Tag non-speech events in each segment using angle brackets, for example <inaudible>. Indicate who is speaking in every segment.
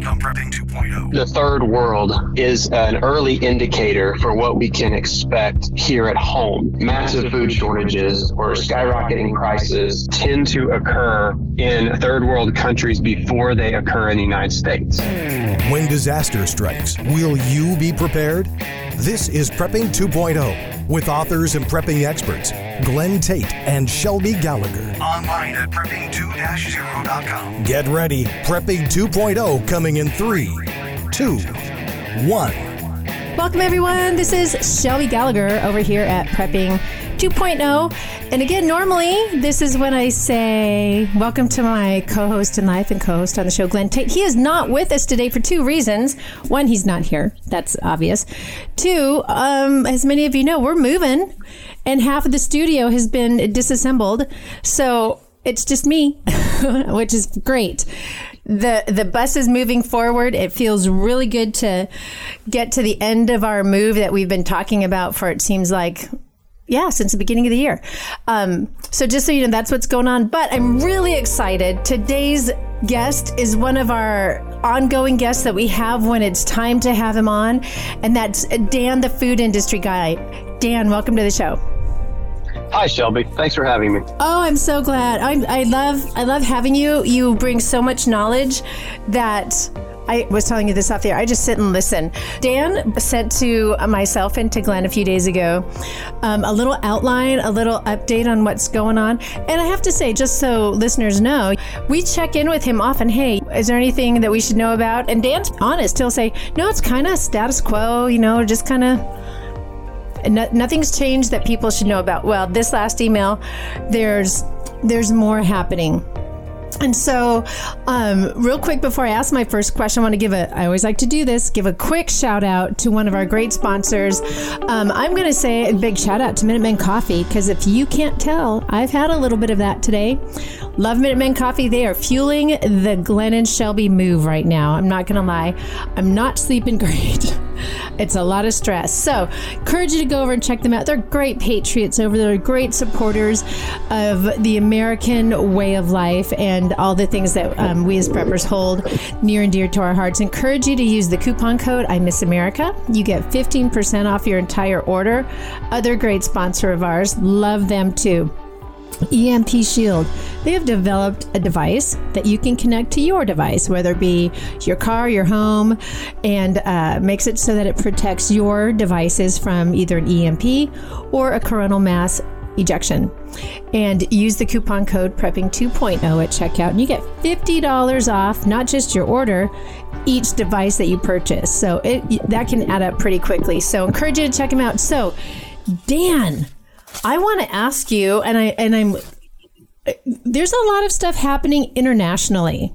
Speaker 1: on Prepping 2.0.
Speaker 2: The third world is an early indicator for what we can expect here at home. Massive food shortages or skyrocketing prices tend to occur in third world countries before they occur in the United States.
Speaker 1: When disaster strikes, will you be prepared? This is Prepping 2.0 with authors and prepping experts Glenn Tate and Shelby Gallagher. Online at prepping2-0.com. Get ready. Prepping 2.0 coming in 3, 2, 1.
Speaker 3: Welcome, everyone. This is Shelby Gallagher over here at Prepping 2.0. And again, normally this is when I say, Welcome to my co host in life and co host on the show, Glenn Tate. He is not with us today for two reasons. One, he's not here. That's obvious. Two, um, as many of you know, we're moving and half of the studio has been disassembled. So it's just me, <laughs> which is great. The the bus is moving forward. It feels really good to get to the end of our move that we've been talking about for it seems like yeah, since the beginning of the year. Um, so just so you know, that's what's going on. But I'm really excited. Today's guest is one of our ongoing guests that we have when it's time to have him on, and that's Dan, the food industry guy. Dan, welcome to the show.
Speaker 2: Hi, Shelby. Thanks for having me.
Speaker 3: Oh, I'm so glad. I, I love I love having you. You bring so much knowledge that I was telling you this off the air. I just sit and listen. Dan sent to myself and to Glenn a few days ago um, a little outline, a little update on what's going on. And I have to say, just so listeners know, we check in with him often. Hey, is there anything that we should know about? And Dan's honest. He'll say, no, it's kind of status quo, you know, just kind of. No, nothing's changed that people should know about. Well, this last email, there's there's more happening and so, um, real quick before I ask my first question, I want to give a, I always like to do this, give a quick shout out to one of our great sponsors. Um, I'm going to say a big shout out to Minutemen Coffee because if you can't tell, I've had a little bit of that today. Love Minutemen Coffee. They are fueling the Glenn and Shelby move right now. I'm not going to lie. I'm not sleeping <laughs> great. It's a lot of stress. So, encourage you to go over and check them out. They're great patriots over there, great supporters of the American way of life and all the things that um, we as preppers hold near and dear to our hearts. Encourage you to use the coupon code I Miss America. You get 15% off your entire order. Other great sponsor of ours. Love them too. EMP Shield. They have developed a device that you can connect to your device, whether it be your car, your home, and uh, makes it so that it protects your devices from either an EMP or a coronal mass ejection. And use the coupon code Prepping 2.0 at checkout, and you get $50 off, not just your order, each device that you purchase. So it that can add up pretty quickly. So encourage you to check them out. So, Dan, I want to ask you, and I and I'm there's a lot of stuff happening internationally.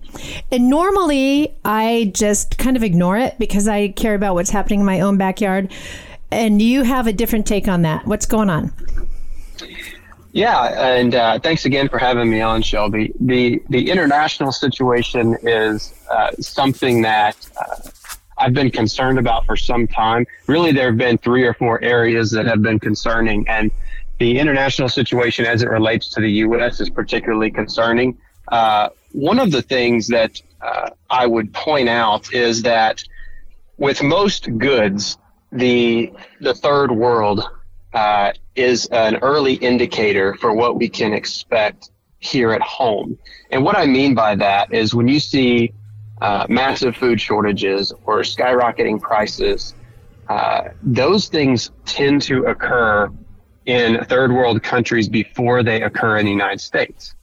Speaker 3: And normally I just kind of ignore it because I care about what's happening in my own backyard. And you have a different take on that. What's going on?
Speaker 2: Yeah, and uh, thanks again for having me on, Shelby. The the international situation is uh, something that uh, I've been concerned about for some time. Really, there have been three or four areas that have been concerning, and the international situation as it relates to the U.S. is particularly concerning. Uh, one of the things that uh, I would point out is that with most goods, the the third world uh, is an early indicator for what we can expect here at home. And what I mean by that is when you see uh, massive food shortages or skyrocketing prices, uh, those things tend to occur in third world countries before they occur in the United States.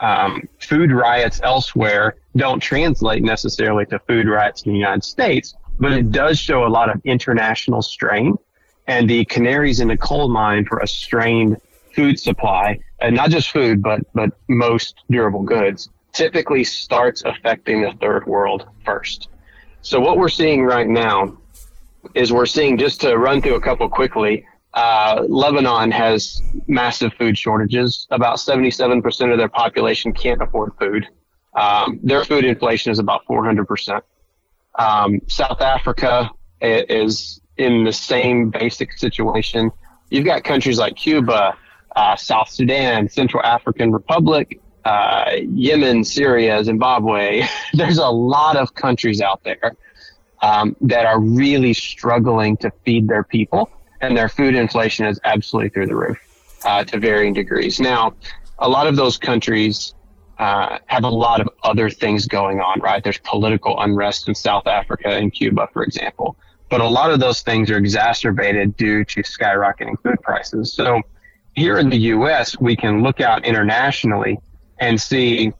Speaker 2: Um, food riots elsewhere don't translate necessarily to food riots in the United States, but it does show a lot of international strain and the canaries in the coal mine for a strained food supply, and not just food, but, but most durable goods typically starts affecting the third world first. So what we're seeing right now is we're seeing just to run through a couple quickly, uh, Lebanon has massive food shortages. About 77% of their population can't afford food. Um, their food inflation is about 400%. Um, South Africa is in the same basic situation. You've got countries like Cuba, uh, South Sudan, Central African Republic, uh, Yemen, Syria, Zimbabwe. <laughs> There's a lot of countries out there um, that are really struggling to feed their people, and their food inflation is absolutely through the roof uh, to varying degrees. Now, a lot of those countries uh, have a lot of other things going on, right? There's political unrest in South Africa and Cuba, for example. But a lot of those things are exacerbated due to skyrocketing food prices. So here in the U.S., we can look out internationally and see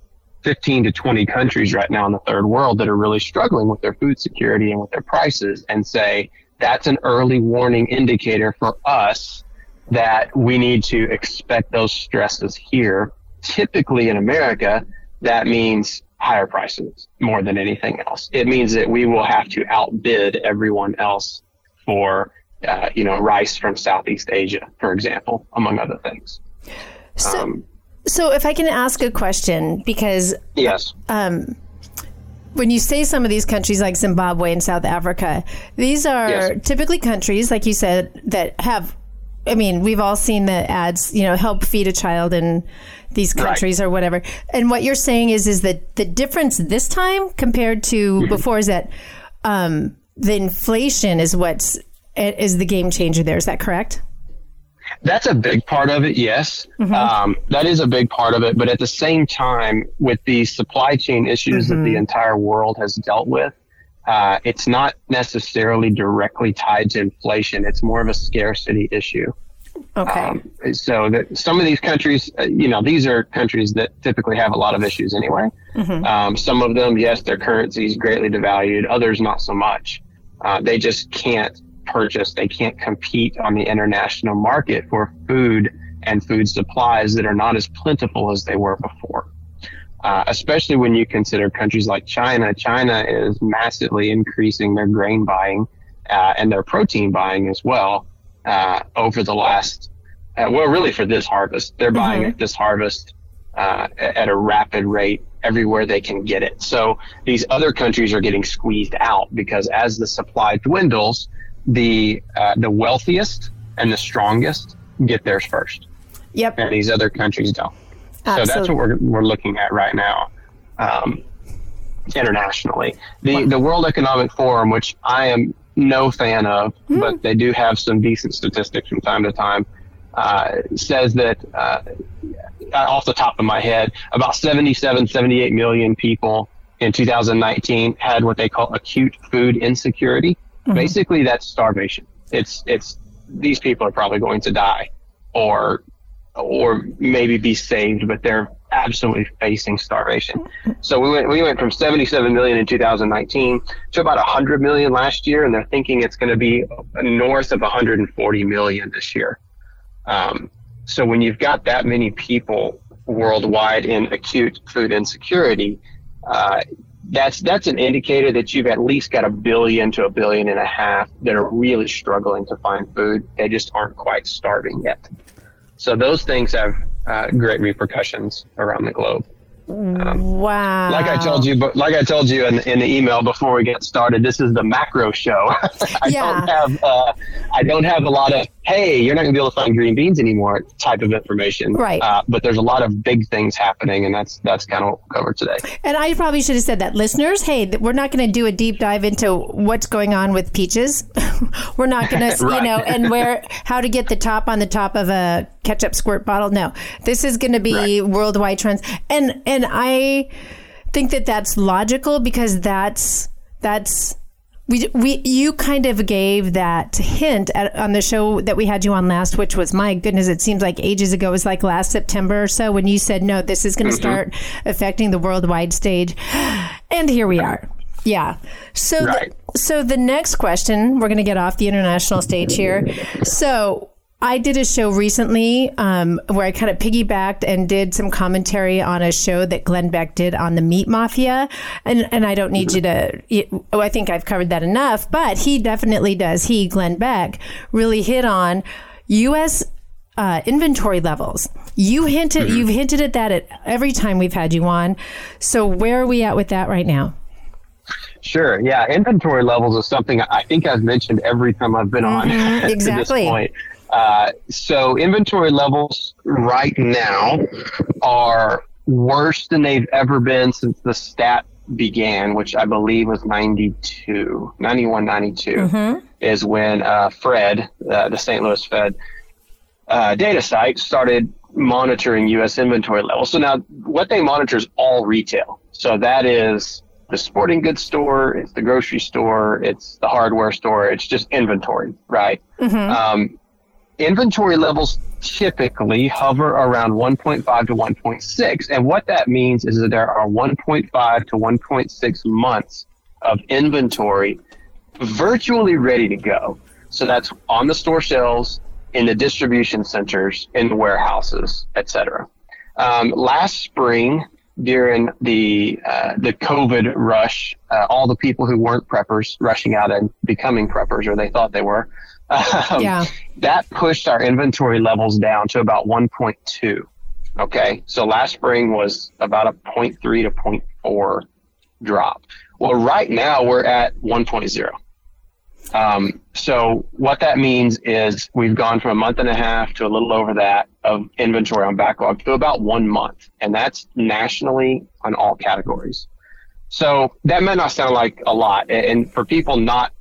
Speaker 2: 15 to 20 countries right now in the third world that are really struggling with their food security and with their prices and say that's an early warning indicator for us that we need to expect those stresses here. Typically in America, that means higher prices more than anything else. It means that we will have to outbid everyone else for, uh, you know, rice from Southeast Asia, for example, among other things.
Speaker 3: So, um, so if I can ask a question, because
Speaker 2: yes,
Speaker 3: um, when you say some of these countries like Zimbabwe and South Africa, these are yes. typically countries, like you said, that have I mean, we've all seen the ads, you know, help feed a child in these countries right. or whatever. And what you're saying is, is that the difference this time compared to mm-hmm. before is that um, the inflation is what's is the game changer. There is that correct?
Speaker 2: That's a big part of it. Yes, mm-hmm. um, that is a big part of it. But at the same time, with the supply chain issues mm-hmm. that the mm-hmm. entire world has dealt with, uh, it's not necessarily directly tied to inflation. It's more of a scarcity issue.
Speaker 3: Okay. Um,
Speaker 2: so that some of these countries, uh, you know, these are countries that typically have a lot of issues anyway. Mm-hmm. Um, some of them, yes, their currency is greatly devalued. Others, not so much. Uh, they just can't purchase. They can't compete on the international market for food and food supplies that are not as plentiful as they were before uh, especially when you consider countries like China. China is massively increasing their grain buying uh, and their protein buying as well uh, over the last, uh, well, really for this harvest. They're buying mm-hmm. this harvest uh, at a rapid rate everywhere they can get it. So these other countries are getting squeezed out because as the supply dwindles, the uh, the wealthiest and the strongest get theirs first.
Speaker 3: Yep.
Speaker 2: And these other countries don't. Absolutely. So that's what we're, we're looking at right now um, internationally. The, wow. the World Economic Forum, which I am no fan of, mm. but they do have some decent statistics from time to time, uh, says that uh, off the top of my head, about 77, 78 million people in 2019 had what they call acute food insecurity. Mm-hmm. Basically, that's starvation. It's it's these people are probably going to die, or or maybe be saved, but they're absolutely facing starvation. So we went we went from 77 million in 2019 to about 100 million last year, and they're thinking it's going to be north of 140 million this year. Um, so when you've got that many people worldwide in acute food insecurity, uh, that's that's an indicator that you've at least got a billion to a billion and a half that are really struggling to find food. They just aren't quite starving yet. So those things have uh, great repercussions around the globe.
Speaker 3: Um, wow.
Speaker 2: Like I told you, but like I told you in, in the email before we get started, this is the macro show. <laughs> I yeah. don't have uh, I don't have a lot of hey, you're not going to be able to find green beans anymore type of information.
Speaker 3: Right.
Speaker 2: Uh, but there's a lot of big things happening, and that's that's kind of what we'll cover today.
Speaker 3: And I probably should have said that, listeners. Hey, we're not going to do a deep dive into what's going on with peaches. <laughs> we're not going to, right. <laughs> you know, and where <laughs> how to get the top on the top of a ketchup squirt bottle. No, this is going to be right. worldwide trends, and and I think that that's logical because that's that's we, we you kind of gave that hint at, on the show that we had you on last, which was my goodness, it seems like ages ago. It was like last September or so when you said no, this is going to mm-hmm. start affecting the worldwide stage, and here we are. Yeah. So right. the, so the next question, we're going to get off the international stage here. So I did a show recently um, where I kind of piggybacked and did some commentary on a show that Glenn Beck did on the meat mafia. And, and I don't need you to, oh, I think I've covered that enough, but he definitely does. He, Glenn Beck, really hit on U.S. Uh, inventory levels. You hinted, mm-hmm. you've hinted at that at every time we've had you on. So where are we at with that right now?
Speaker 2: Sure. Yeah. Inventory levels is something I think I've mentioned every time I've been on.
Speaker 3: Mm-hmm, <laughs> exactly.
Speaker 2: Uh, so inventory levels right now are worse than they've ever been since the stat began, which I believe was 92, 91, 92, mm-hmm. is when uh, Fred, uh, the St. Louis Fed uh, data site, started monitoring U.S. inventory levels. So now what they monitor is all retail. So that is the sporting goods store, it's the grocery store, it's the hardware store, it's just inventory, right? Mm-hmm. Um, inventory levels typically hover around 1.5 to 1.6. And what that means is that there are 1.5 to 1.6 months of inventory virtually ready to go. So that's on the store shelves, in the distribution centers, in the warehouses, etc. Um, last spring, during the uh, the COVID rush, uh, all the people who weren't preppers rushing out and becoming preppers, or they thought they were, um, yeah. that pushed our inventory levels down to about 1.2. Okay, so last spring was about a 0.3 to 0.4 drop. Well, right now we're at 1.0. Um, so what that means is we've gone from a month and a half to a little over that of inventory on backlog to about one month, and that's nationally on all categories. So that may not sound like a lot, and for people not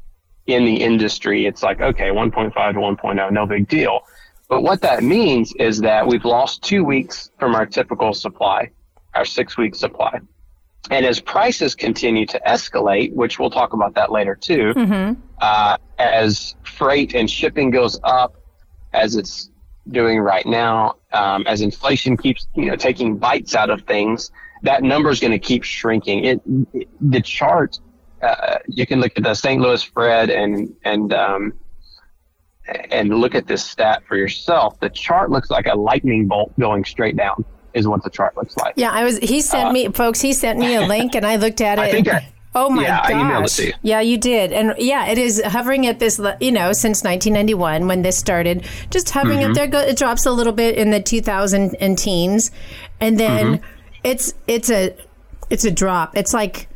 Speaker 2: in the industry, it's like okay, 1.5 to 1.0, no big deal. But what that means is that we've lost two weeks from our typical supply, our six week supply. And as prices continue to escalate, which we'll talk about that later too, mm-hmm. uh, as freight and shipping goes up, as it's doing right now, um, as inflation keeps you know taking bites out of things, that number is going to keep shrinking. It, it the chart uh, you can look at the St. Louis Fed and and um, and look at this stat for yourself. The chart looks like a lightning bolt going straight down is what the chart looks like.
Speaker 3: Yeah, I was. He sent uh, me, folks. He sent me a <laughs> link, and I looked at it. I think I, <laughs> oh my yeah, gosh! Yeah, you did, and yeah, it is hovering at this. You know, since 1991 when this started, just hovering mm-hmm. up there. It drops a little bit in the 2000 and teens, and then mm-hmm. it's it's a it's a drop. It's like,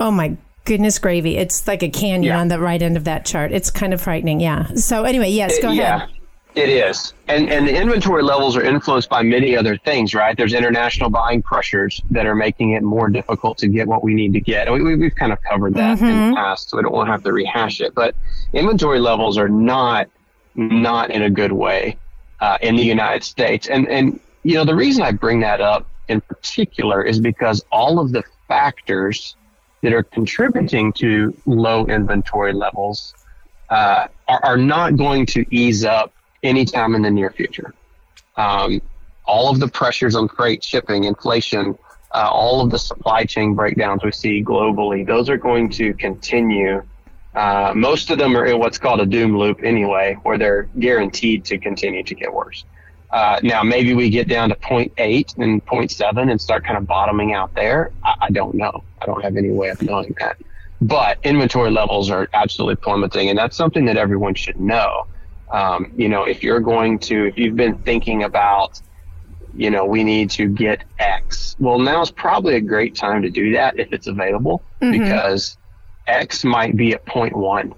Speaker 3: oh my goodness gravy! It's like a canyon yeah. on the right end of that chart. It's kind of frightening. Yeah. So anyway, yes, go
Speaker 2: yeah.
Speaker 3: ahead.
Speaker 2: It is. And, and the inventory levels are influenced by many other things, right? There's international buying pressures that are making it more difficult to get what we need to get. We, we've kind of covered that mm-hmm. in the mm-hmm. past, so we don't want to have to rehash it. But inventory levels are not, not in a good way uh, in the United States. And, and, you know, the reason I bring that up in particular is because all of the factors that are contributing to low inventory levels uh, are, are not going to ease up anytime in the near future. Um, all of the pressures on freight, shipping, inflation, uh, all of the supply chain breakdowns we see globally, those are going to continue. Uh, most of them are in what's called a doom loop anyway, where they're guaranteed to continue to get worse. Uh, now, maybe we get down to 0.8 and 0.7 and start kind of bottoming out there. I, I don't know. I don't have any way of knowing that. But inventory levels are absolutely plummeting, and that's something that everyone should know. Um, you know, if you're going to, if you've been thinking about, you know, we need to get X, well, now is probably a great time to do that if it's available mm-hmm. because X might be at 0.1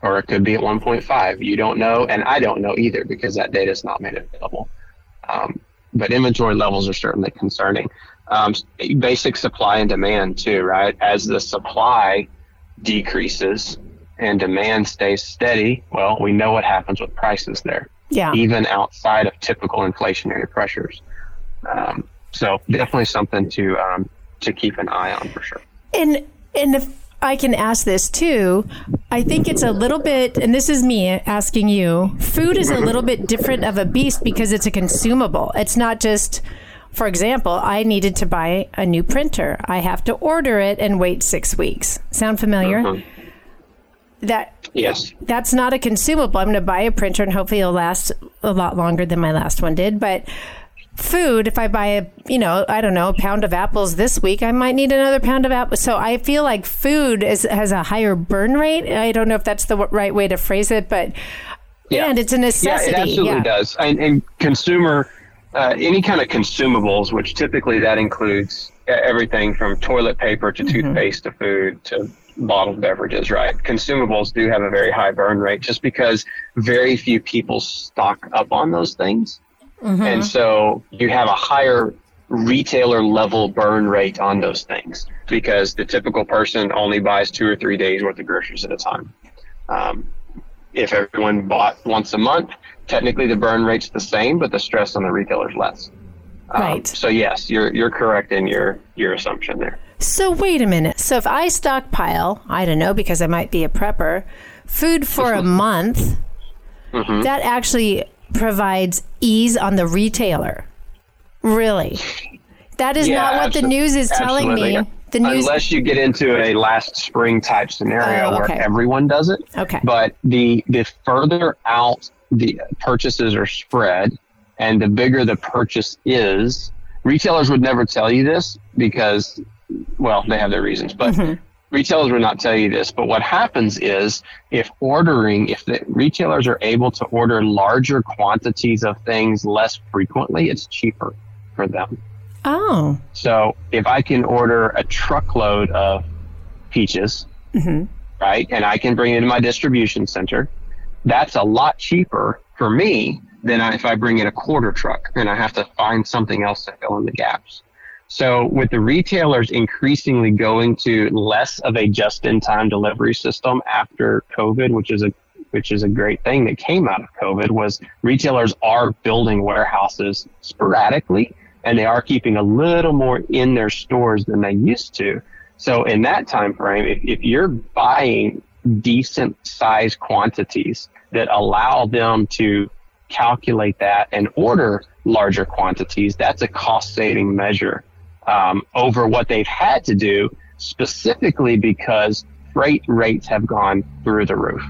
Speaker 2: or it could be at 1.5. You don't know, and I don't know either because that data is not made available. Um, but inventory levels are certainly concerning. Um, basic supply and demand too, right? As the supply decreases, and demand stays steady, well, we know what happens with prices there.
Speaker 3: Yeah.
Speaker 2: Even outside of typical inflationary pressures. Um, so definitely something to um, to keep an eye on for sure.
Speaker 3: And and if I can ask this too, I think it's a little bit, and this is me asking you. Food is a little bit different of a beast because it's a consumable. It's not just. For example, I needed to buy a new printer. I have to order it and wait six weeks. Sound familiar? Mm-hmm that
Speaker 2: yes
Speaker 3: that's not a consumable i'm going to buy a printer and hopefully it'll last a lot longer than my last one did but food if i buy a you know i don't know a pound of apples this week i might need another pound of apples so i feel like food is, has a higher burn rate i don't know if that's the right way to phrase it but yeah. and it's a necessity
Speaker 2: yeah it absolutely yeah. does and, and consumer uh, any kind of consumables which typically that includes everything from toilet paper to mm-hmm. toothpaste to food to bottled beverages, right? Consumables do have a very high burn rate just because very few people stock up on those things. Mm-hmm. And so you have a higher retailer level burn rate on those things because the typical person only buys two or three days worth of groceries at a time. Um, if everyone bought once a month, technically the burn rate's the same, but the stress on the retailer's less.
Speaker 3: Um, right.
Speaker 2: So yes, you're you're correct in your your assumption there.
Speaker 3: So wait a minute. So if I stockpile, I don't know because I might be a prepper, food for a month, mm-hmm. that actually provides ease on the retailer. Really? That is yeah, not what the news is telling
Speaker 2: absolutely.
Speaker 3: me. The news
Speaker 2: Unless you get into a last spring type scenario oh, okay. where everyone does it.
Speaker 3: Okay.
Speaker 2: But the the further out the purchases are spread and the bigger the purchase is, retailers would never tell you this because well, they have their reasons, but mm-hmm. Retailers would not tell you this. But what happens is if ordering, if the retailers are able to order larger quantities of things less frequently, it's cheaper for them.
Speaker 3: Oh.
Speaker 2: So if I can order a truckload of peaches, mm-hmm. right, and I can bring it to my distribution center, that's a lot cheaper for me than if I bring in a quarter truck and I have to find something else to fill in the gaps. So with the retailers increasingly going to less of a just-in-time delivery system after COVID, which is a which is a great thing that came out of COVID, was retailers are building warehouses sporadically and they are keeping a little more in their stores than they used to. So in that time frame, if, if you're buying decent size quantities that allow them to calculate that and order larger quantities, that's a cost saving measure um, over what they've had to do specifically because freight rates have gone through the roof.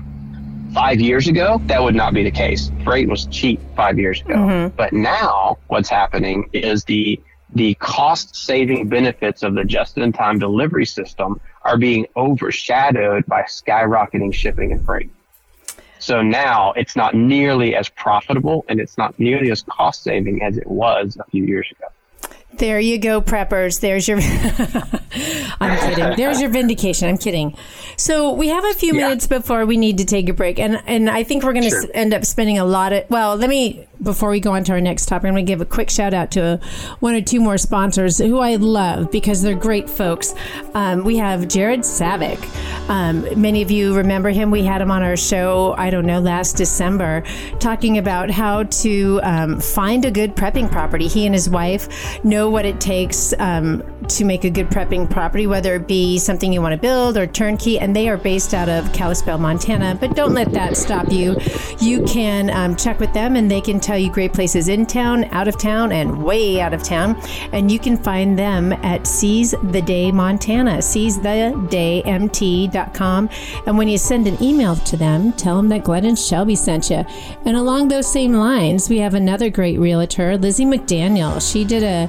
Speaker 2: Five years ago, that would not be the case. Freight was cheap five years ago. Mm-hmm. But now what's happening is the the cost saving benefits of the just in time delivery system are being overshadowed by skyrocketing shipping and freight. So now it's not nearly as profitable and it's not nearly as cost saving as it was a few years ago.
Speaker 3: There you go, preppers. There's your. <laughs> I'm kidding. There's your vindication. I'm kidding. So we have a few yeah. minutes before we need to take a break, and and I think we're going to sure. end up spending a lot of. Well, let me before we go on to our next topic, I'm going to give a quick shout out to a, one or two more sponsors who I love because they're great folks. Um, we have Jared Savick. Um, many of you remember him. We had him on our show, I don't know, last December, talking about how to um, find a good prepping property. He and his wife know what it takes um, to make a good prepping property, whether it be something you want to build or turnkey. And they are based out of Kalispell, Montana. But don't let that stop you. You can um, check with them and they can tell you great places in town, out of town, and way out of town. And you can find them at Seize the Day Montana, seizetheDayMT.com. And when you send an email to them, tell them that Glenn and Shelby sent you. And along those same lines, we have another great realtor, Lizzie McDaniel. She did a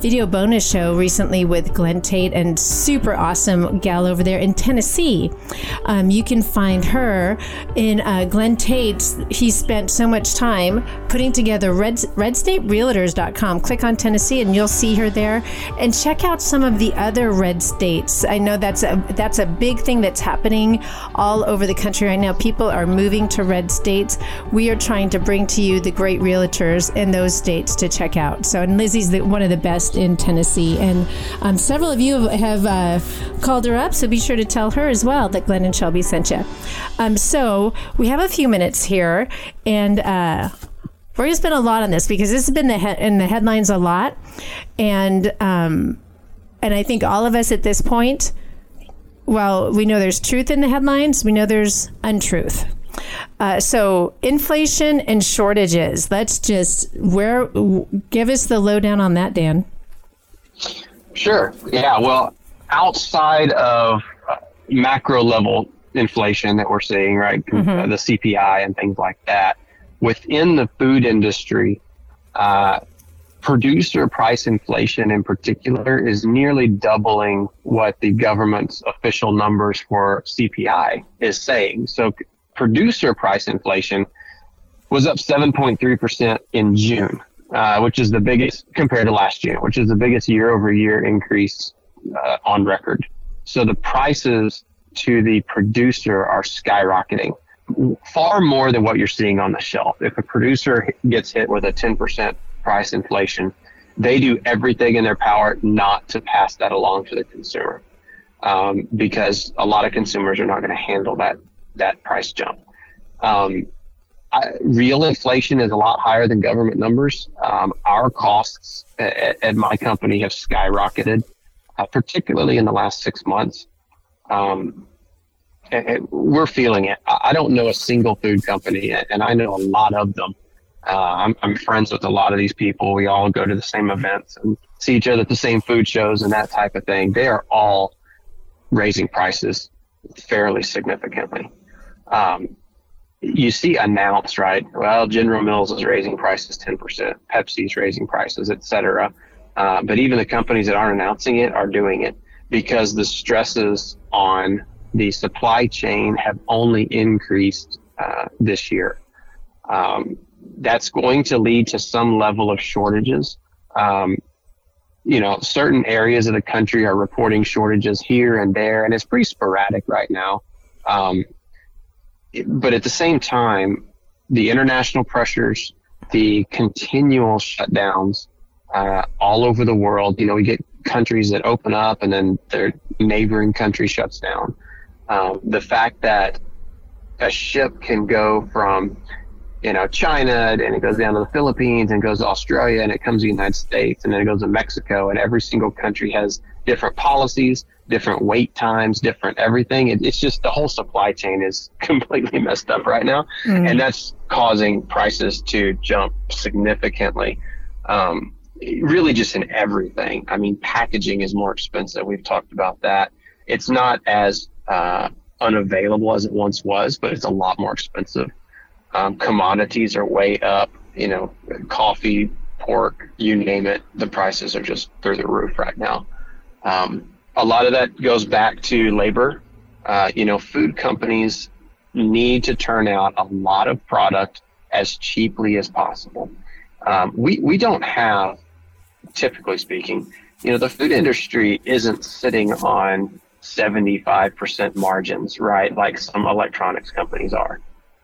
Speaker 3: video bonus show recently with Glenn Tate and super awesome gal over there in Tennessee. Um, you can find her in uh, Glenn Tate's. He spent so much time putting together Red, redstaterealtors.com. Click on Tennessee and you'll see her there. And check out some of the other red states. I know that's a, that's a big thing that's happening all over the country right now. People are moving to red states. We are trying to bring to you the great realtors in those states to check out. So, and Lizzie's the, one of the best in Tennessee. And um, several of you have uh, called her up, so be sure to tell her as well that Glenn and Shelby sent you. Um, so we have a few minutes here, and uh, we're going to spend a lot on this because this has been the he- in the headlines a lot, and um, and I think all of us at this point, well, we know there's truth in the headlines, we know there's untruth. Uh, so inflation and shortages. Let's just where give us the lowdown on that, Dan.
Speaker 2: Sure. Yeah. Well, outside of uh, macro level inflation that we're seeing, right, mm-hmm. the CPI and things like that, within the food industry, uh, producer price inflation in particular is nearly doubling what the government's official numbers for CPI is saying. So producer price inflation was up 7.3% in June, uh, which is the biggest compared to last year, which is the biggest year over year increase uh, on record. So the prices to the producer are skyrocketing far more than what you're seeing on the shelf. If a producer gets hit with a 10% price inflation, they do everything in their power not to pass that along to the consumer um, because a lot of consumers are not going to handle that that price jump. Um, I, real inflation is a lot higher than government numbers. Um, our costs at, at, my company have skyrocketed, uh, particularly in the last six months. Um, we're feeling it. I don't know a single food company, and I know a lot of them. Uh, I'm, I'm, friends with a lot of these people. We all go to the same events and see each other at the same food shows and that type of thing. They are all raising prices fairly significantly. Um, you see announced, right? Well, General Mills is raising prices 10%, Pepsi's raising prices, et cetera. Uh, but even the companies that aren't announcing it are doing it because the stresses on the supply chain have only increased uh, this year. Um, that's going to lead to some level of shortages. Um, you know, certain areas of the country are reporting shortages here and there, and it's pretty sporadic right now. Um, but at the same time, the international pressures, the continual shutdowns uh, all over the world, you know, we get countries that open up and then their neighboring country shuts down. Um, the fact that a ship can go from you know, China and it goes down to the Philippines and goes to Australia and it comes to the United States and then it goes to Mexico and every single country has different policies, different wait times, different everything. It, it's just the whole supply chain is <laughs> completely messed up right now. Mm. And that's causing prices to jump significantly. Um, really just in everything. I mean, packaging is more expensive. We've talked about that. It's not as, uh, unavailable as it once was, but it's a lot more expensive. Um, commodities are way up. You know, coffee, pork, you name it. The prices are just through the roof right now. Um, a lot of that goes back to labor. Uh, you know, food companies need to turn out a lot of product as cheaply as possible. Um, we we don't have, typically speaking, you know, the food industry isn't sitting on 75% margins, right? Like some electronics companies are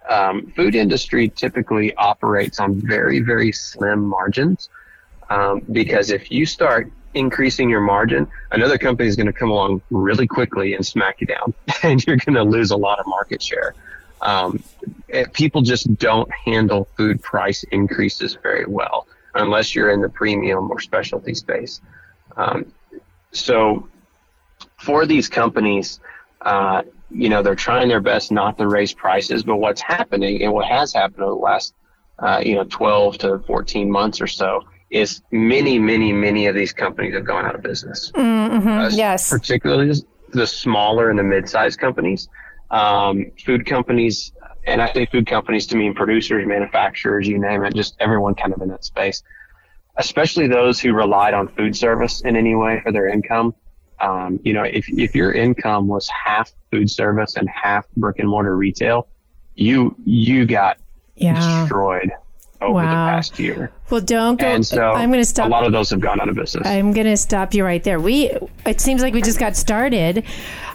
Speaker 2: um, food industry typically operates on very, very slim margins um, because if you start increasing your margin, another company is going to come along really quickly and smack you down, <laughs> and you're going to lose a lot of market share. Um, people just don't handle food price increases very well unless you're in the premium or specialty space. Um, so, for these companies, uh, you know, they're trying their best not to raise prices, but what's happening and what has happened over the last, uh, you know, 12 to 14 months or so is many, many, many of these companies have gone out of business.
Speaker 3: Mm-hmm. Uh, yes.
Speaker 2: Particularly the smaller and the mid-sized companies, um, food companies, and I say food companies to mean producers, manufacturers, you name it, just everyone kind of in that space, especially those who relied on food service in any way for their income. Um, you know, if, if your income was half food service and half brick and mortar retail, you, you got yeah. destroyed over wow. the past year.
Speaker 3: Well, don't go.
Speaker 2: And so I'm going to stop. A lot of those have gone out of business.
Speaker 3: I'm going to stop you right there. We. It seems like we just got started.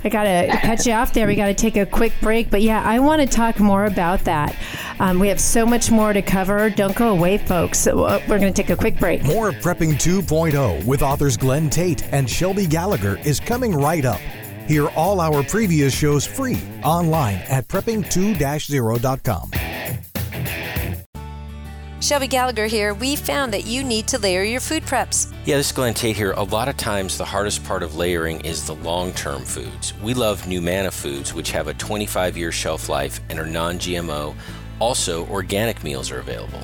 Speaker 3: I got to <laughs> cut you off there. We got to take a quick break. But yeah, I want to talk more about that. Um, we have so much more to cover. Don't go away, folks. Uh, we're going to take a quick break.
Speaker 1: More of Prepping 2.0 with authors Glenn Tate and Shelby Gallagher is coming right up. Hear all our previous shows free online at prepping2-0.com.
Speaker 4: Shelby Gallagher here. We found that you need to layer your food preps.
Speaker 5: Yeah, this is Glenn Tate here. A lot of times, the hardest part of layering is the long term foods. We love NuManna foods, which have a 25 year shelf life and are non GMO. Also, organic meals are available.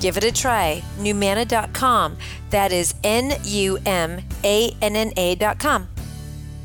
Speaker 4: Give it a try. NuManna.com. That is N U M A N N A.com.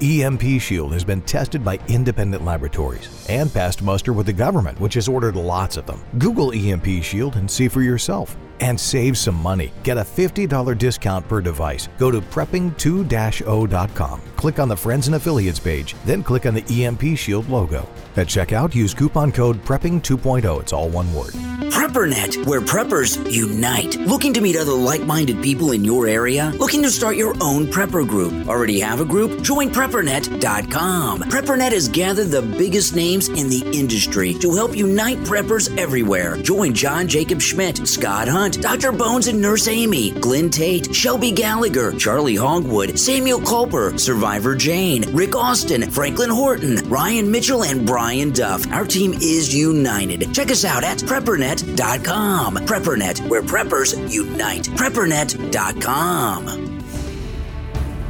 Speaker 1: EMP Shield has been tested by independent laboratories and passed muster with the government, which has ordered lots of them. Google EMP Shield and see for yourself. And save some money. Get a $50 discount per device. Go to prepping2-0.com. Click on the Friends and Affiliates page, then click on the EMP Shield logo. At checkout, use coupon code PREPPING 2.0. It's all one word.
Speaker 6: PrepperNet, where preppers unite. Looking to meet other like minded people in your area? Looking to start your own prepper group? Already have a group? Join PrepperNet.com. PrepperNet has gathered the biggest names in the industry to help unite preppers everywhere. Join John Jacob Schmidt, Scott Hunt, Dr. Bones and Nurse Amy, Glenn Tate, Shelby Gallagher, Charlie Hogwood, Samuel Culper, Survivor Jane, Rick Austin, Franklin Horton, Ryan Mitchell, and Brian Duff. Our team is united. Check us out at PrepperNet.com. PrepperNet, where preppers unite. PrepperNet.com.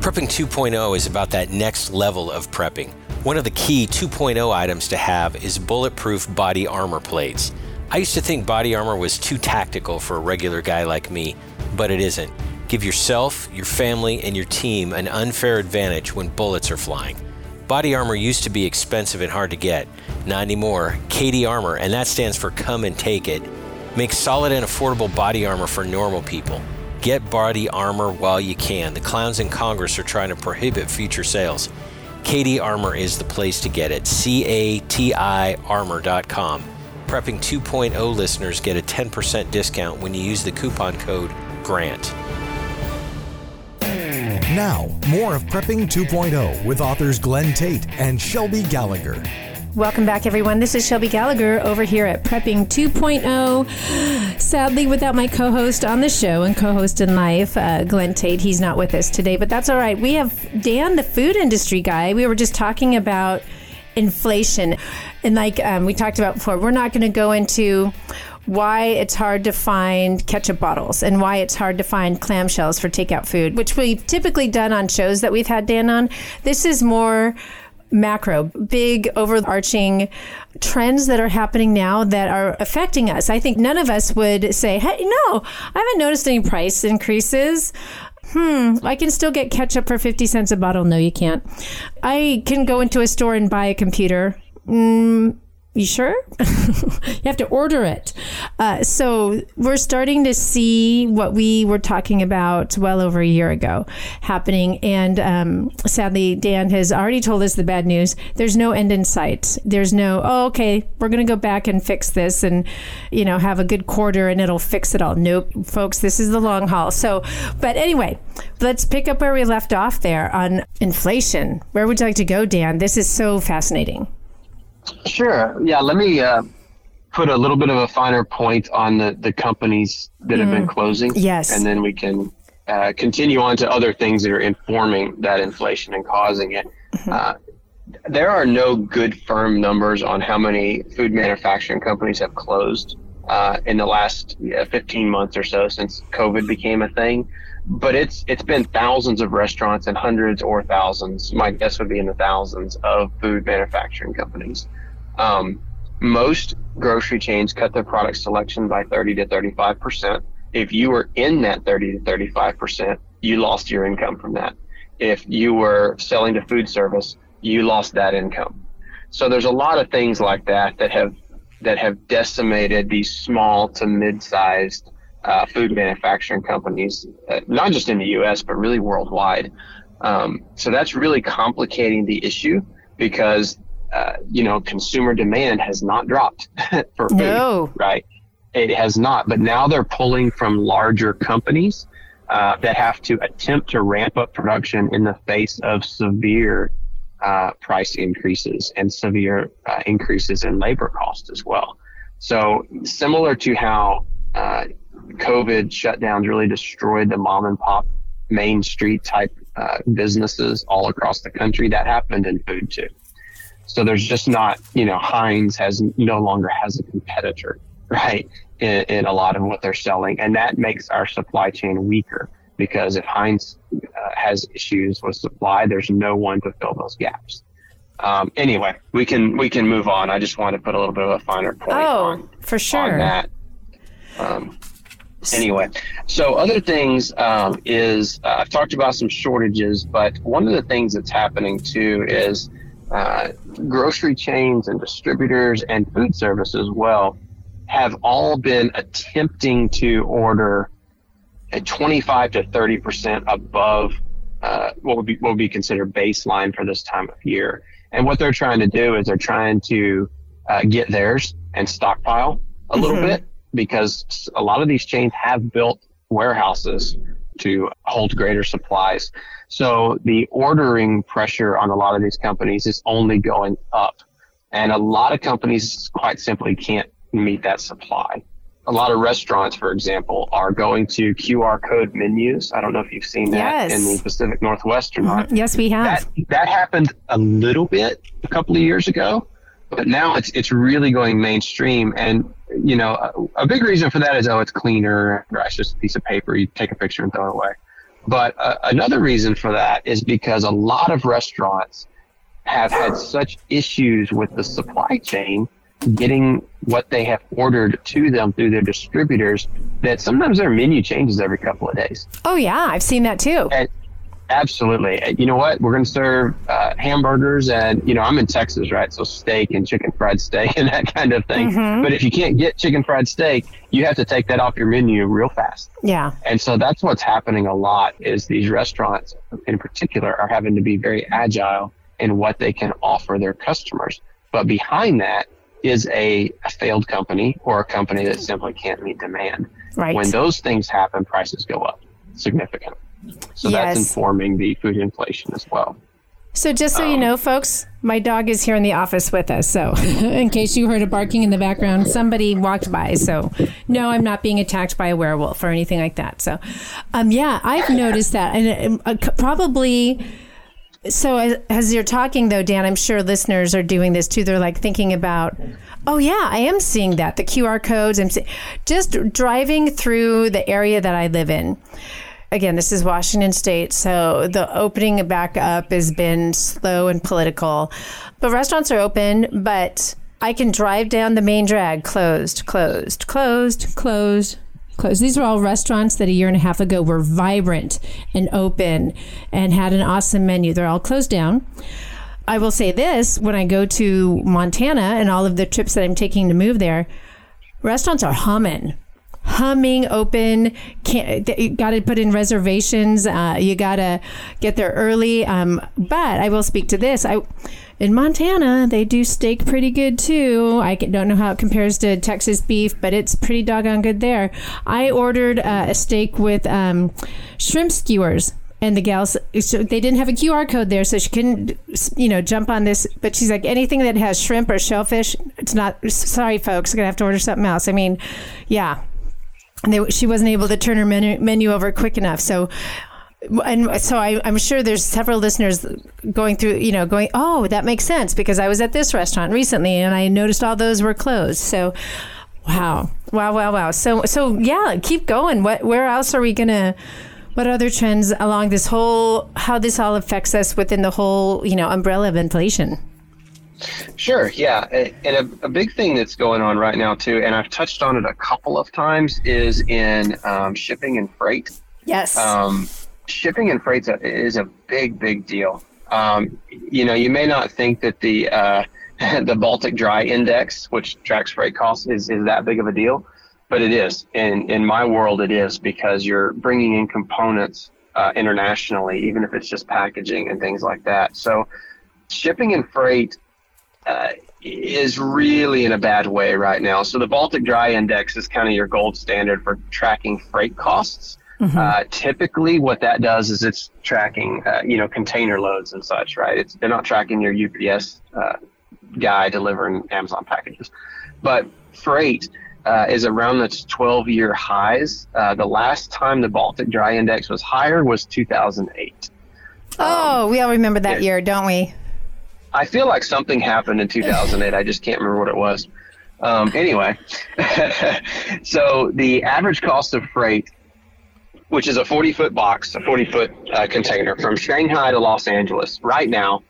Speaker 5: Prepping 2.0 is about that next level of prepping. One of the key 2.0 items to have is bulletproof body armor plates. I used to think body armor was too tactical for a regular guy like me, but it isn't. Give yourself, your family, and your team an unfair advantage when bullets are flying. Body armor used to be expensive and hard to get. Not anymore. CATI Armor, and that stands for Come and Take It, makes solid and affordable body armor for normal people. Get body armor while you can. The clowns in Congress are trying to prohibit future sales. CATI Armor is the place to get it. C A T I armor.com. Prepping 2.0 listeners get a 10% discount when you use the coupon code GRANT.
Speaker 1: Now, more of Prepping 2.0 with authors Glenn Tate and Shelby Gallagher.
Speaker 3: Welcome back, everyone. This is Shelby Gallagher over here at Prepping 2.0. Sadly, without my co host on the show and co host in life, uh, Glenn Tate. He's not with us today, but that's all right. We have Dan, the food industry guy. We were just talking about inflation. And like um, we talked about before, we're not going to go into why it's hard to find ketchup bottles and why it's hard to find clamshells for takeout food, which we've typically done on shows that we've had Dan on. This is more macro, big overarching trends that are happening now that are affecting us. I think none of us would say, hey, no, I haven't noticed any price increases. Hmm, I can still get ketchup for 50 cents a bottle. No, you can't. I can go into a store and buy a computer. Mm, you sure? <laughs> you have to order it. Uh, so we're starting to see what we were talking about well over a year ago happening. And um, sadly, Dan has already told us the bad news. There's no end in sight. There's no, oh, okay, we're going to go back and fix this and, you know, have a good quarter and it'll fix it all. Nope, folks, this is the long haul. So, but anyway, let's pick up where we left off there on inflation. Where would you like to go, Dan? This is so fascinating.
Speaker 2: Sure. Yeah. Let me uh, put a little bit of a finer point on the, the companies that have been closing.
Speaker 3: Yes.
Speaker 2: And then we can uh, continue on to other things that are informing that inflation and causing it. Uh, there are no good firm numbers on how many food manufacturing companies have closed uh, in the last yeah, 15 months or so since COVID became a thing. But it's it's been thousands of restaurants and hundreds or thousands. My guess would be in the thousands of food manufacturing companies. Um, most grocery chains cut their product selection by 30 to 35 percent. If you were in that 30 to 35 percent, you lost your income from that. If you were selling to food service, you lost that income. So there's a lot of things like that that have that have decimated these small to mid-sized uh, food manufacturing companies, uh, not just in the U.S. but really worldwide. Um, so that's really complicating the issue because uh, you know, consumer demand has not dropped <laughs> for food,
Speaker 3: no.
Speaker 2: right? It has not, but now they're pulling from larger companies uh, that have to attempt to ramp up production in the face of severe uh, price increases and severe uh, increases in labor costs as well. So similar to how uh, COVID shutdowns really destroyed the mom and pop main street type uh, businesses all across the country, that happened in food too. So there's just not, you know, Heinz has no longer has a competitor, right, in, in a lot of what they're selling, and that makes our supply chain weaker because if Heinz uh, has issues with supply, there's no one to fill those gaps. Um, anyway, we can we can move on. I just want to put a little bit of a finer point.
Speaker 3: Oh,
Speaker 2: on,
Speaker 3: for sure.
Speaker 2: On that. Um, anyway, so other things um, is uh, I've talked about some shortages, but one of the things that's happening too is uh, grocery chains and distributors and food service as well have all been attempting to order at 25 to 30 percent above uh, what would be what would be considered baseline for this time of year. And what they're trying to do is they're trying to uh, get theirs and stockpile a little
Speaker 3: Mhm.
Speaker 2: bit because a lot of these chains have built warehouses to hold greater supplies. So the ordering pressure on a lot of these companies is only going up. And a lot of companies quite simply can't meet that supply. A lot of restaurants, for example, are going to QR code menus. I don't know if you've seen that
Speaker 3: Yes.
Speaker 2: in the Pacific Northwest or not.
Speaker 3: Mhm. Yes, we have.
Speaker 2: That that happened a little bit a couple of years ago, but now it's it's really going mainstream. And you know, a, a big reason for that is oh, it's cleaner. Right? It's just a piece of paper. You take a picture and throw it away. But uh, another reason for that is because a lot of restaurants have had such issues with the supply chain getting what they have ordered to them through their distributors that sometimes their menu changes every couple of days.
Speaker 3: oh yeah, I've seen that too.
Speaker 2: And absolutely, Uh, you know what? We're going to serve uh, hamburgers, and you know I'm in Texas, right? So steak and chicken fried steak <laughs> and that kind of thing.
Speaker 3: Mhm.
Speaker 2: But if you can't get chicken fried steak, you have to take that off your menu real fast.
Speaker 3: Yeah.
Speaker 2: And so that's what's happening a lot is these restaurants in particular are having to be very agile in what they can offer their customers. But behind that is a, a failed company or a company that simply can't meet demand.
Speaker 3: Right.
Speaker 2: When those things happen, prices go up significantly. So
Speaker 3: Yes.
Speaker 2: that's informing the food inflation as well.
Speaker 3: So just so you
Speaker 2: Um,
Speaker 3: know, folks, my dog is here in the office with us. So <laughs> in case you heard a barking in the background, somebody walked by. So no, I'm not being attacked by a werewolf or anything like that. So, um, yeah, I've noticed that, and uh, probably. So as, as you're talking though, Dan, I'm sure listeners are doing this too. They're like thinking about, oh yeah, I am seeing that the QR codes. I'm see- just driving through the area that I live in again, this is Washington State, so the opening back up has been slow and political. But restaurants are open, but I can drive down the main drag, closed, closed, closed, closed. Closed. These are all restaurants that a year and a half ago were vibrant and open and had an awesome menu. They're all closed down. I will say this when I go to Montana and all of the trips that I'm taking to move there, restaurants are humming humming open. Can't you got to put in reservations uh, you got to get there early. Um, but i will speak to this. I in montana they do steak pretty good too. I don't know how it compares to texas beef but it's pretty doggone good there. I ordered uh, a steak with um, shrimp skewers. And the gals so they didn't have a qr code there so she couldn't you know jump on this. But she's like anything that has shrimp or shellfish it's not sorry folks gonna have to order something else. I mean yeah they, she wasn't able to turn her menu, menu over quick enough. So, and so I, I'm sure there's several listeners going through, you know, going, oh, that makes sense because I was at this restaurant recently and I noticed all those were closed. So, wow, wow, wow, wow. So, so yeah, keep going. What, where else are we gonna? What other trends along this whole, how this all affects us within the whole, you know, umbrella of inflation?
Speaker 2: Sure, yeah. And a, a big thing that's going on right now, too, and I've touched on it a couple of times, is in um, shipping and freight.
Speaker 3: Yes.
Speaker 2: Um, shipping and freight is a big, big deal. Um, you know, you may not think that the uh, <laughs> the Baltic Dry Index, which tracks freight costs, is, is that big of a deal, but it is. In in my world, it is because you're bringing in components uh, internationally, even if it's just packaging and things like that. So, shipping and freight uh, is really in a bad way right now. So the Baltic Dry Index is kind of your gold standard for tracking freight costs. Mm-hmm. Uh, typically, what that does is it's tracking, uh, you know, container loads and such, right? It's, they're not tracking your UPS uh, guy delivering Amazon packages, but freight uh, is around its 12-year highs. Uh, the last time the Baltic Dry Index was higher was 2008.
Speaker 3: Oh, um, we all remember that year, don't we?
Speaker 2: I feel like something happened in 2008. I just can't remember what it was. Um, anyway, <laughs> so the average cost of freight which is a 40 foot box, a 40 foot uh, container from Shanghai to Los Angeles right now,